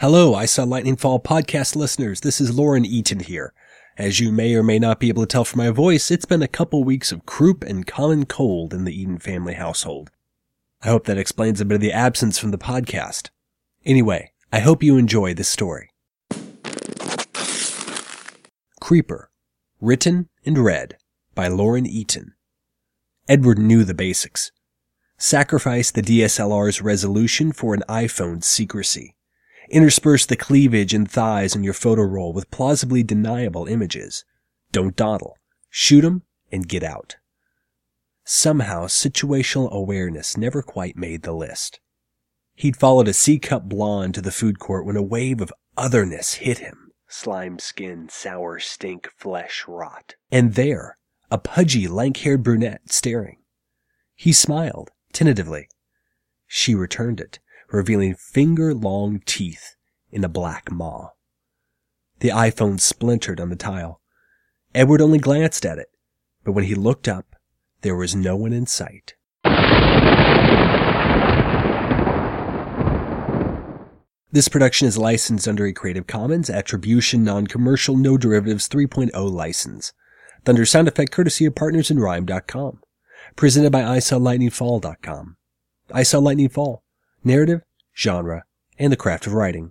Hello, I Saw Lightning Fall podcast listeners. This is Lauren Eaton here. As you may or may not be able to tell from my voice, it's been a couple weeks of croup and common cold in the Eaton family household. I hope that explains a bit of the absence from the podcast. Anyway, I hope you enjoy this story. Creeper, written and read by Lauren Eaton. Edward knew the basics. Sacrifice the DSLR's resolution for an iPhone's secrecy. Intersperse the cleavage and thighs in your photo roll with plausibly deniable images. Don't dawdle. Shoot 'em and get out. Somehow, situational awareness never quite made the list. He'd followed a C-cup blonde to the food court when a wave of otherness hit him. Slime skin, sour stink, flesh rot. And there, a pudgy, lank-haired brunette staring. He smiled, tentatively. She returned it, revealing finger-long teeth in a black maw. The iPhone splintered on the tile. Edward only glanced at it, but when he looked up, there was no one in sight. This production is licensed under a Creative Commons Attribution Non-Commercial No Derivatives 3.0 license. Thunder sound effect courtesy of partnersinrhyme.com. Presented by ISawLightningFall.com. I Lightning Fall narrative, genre, and the craft of writing.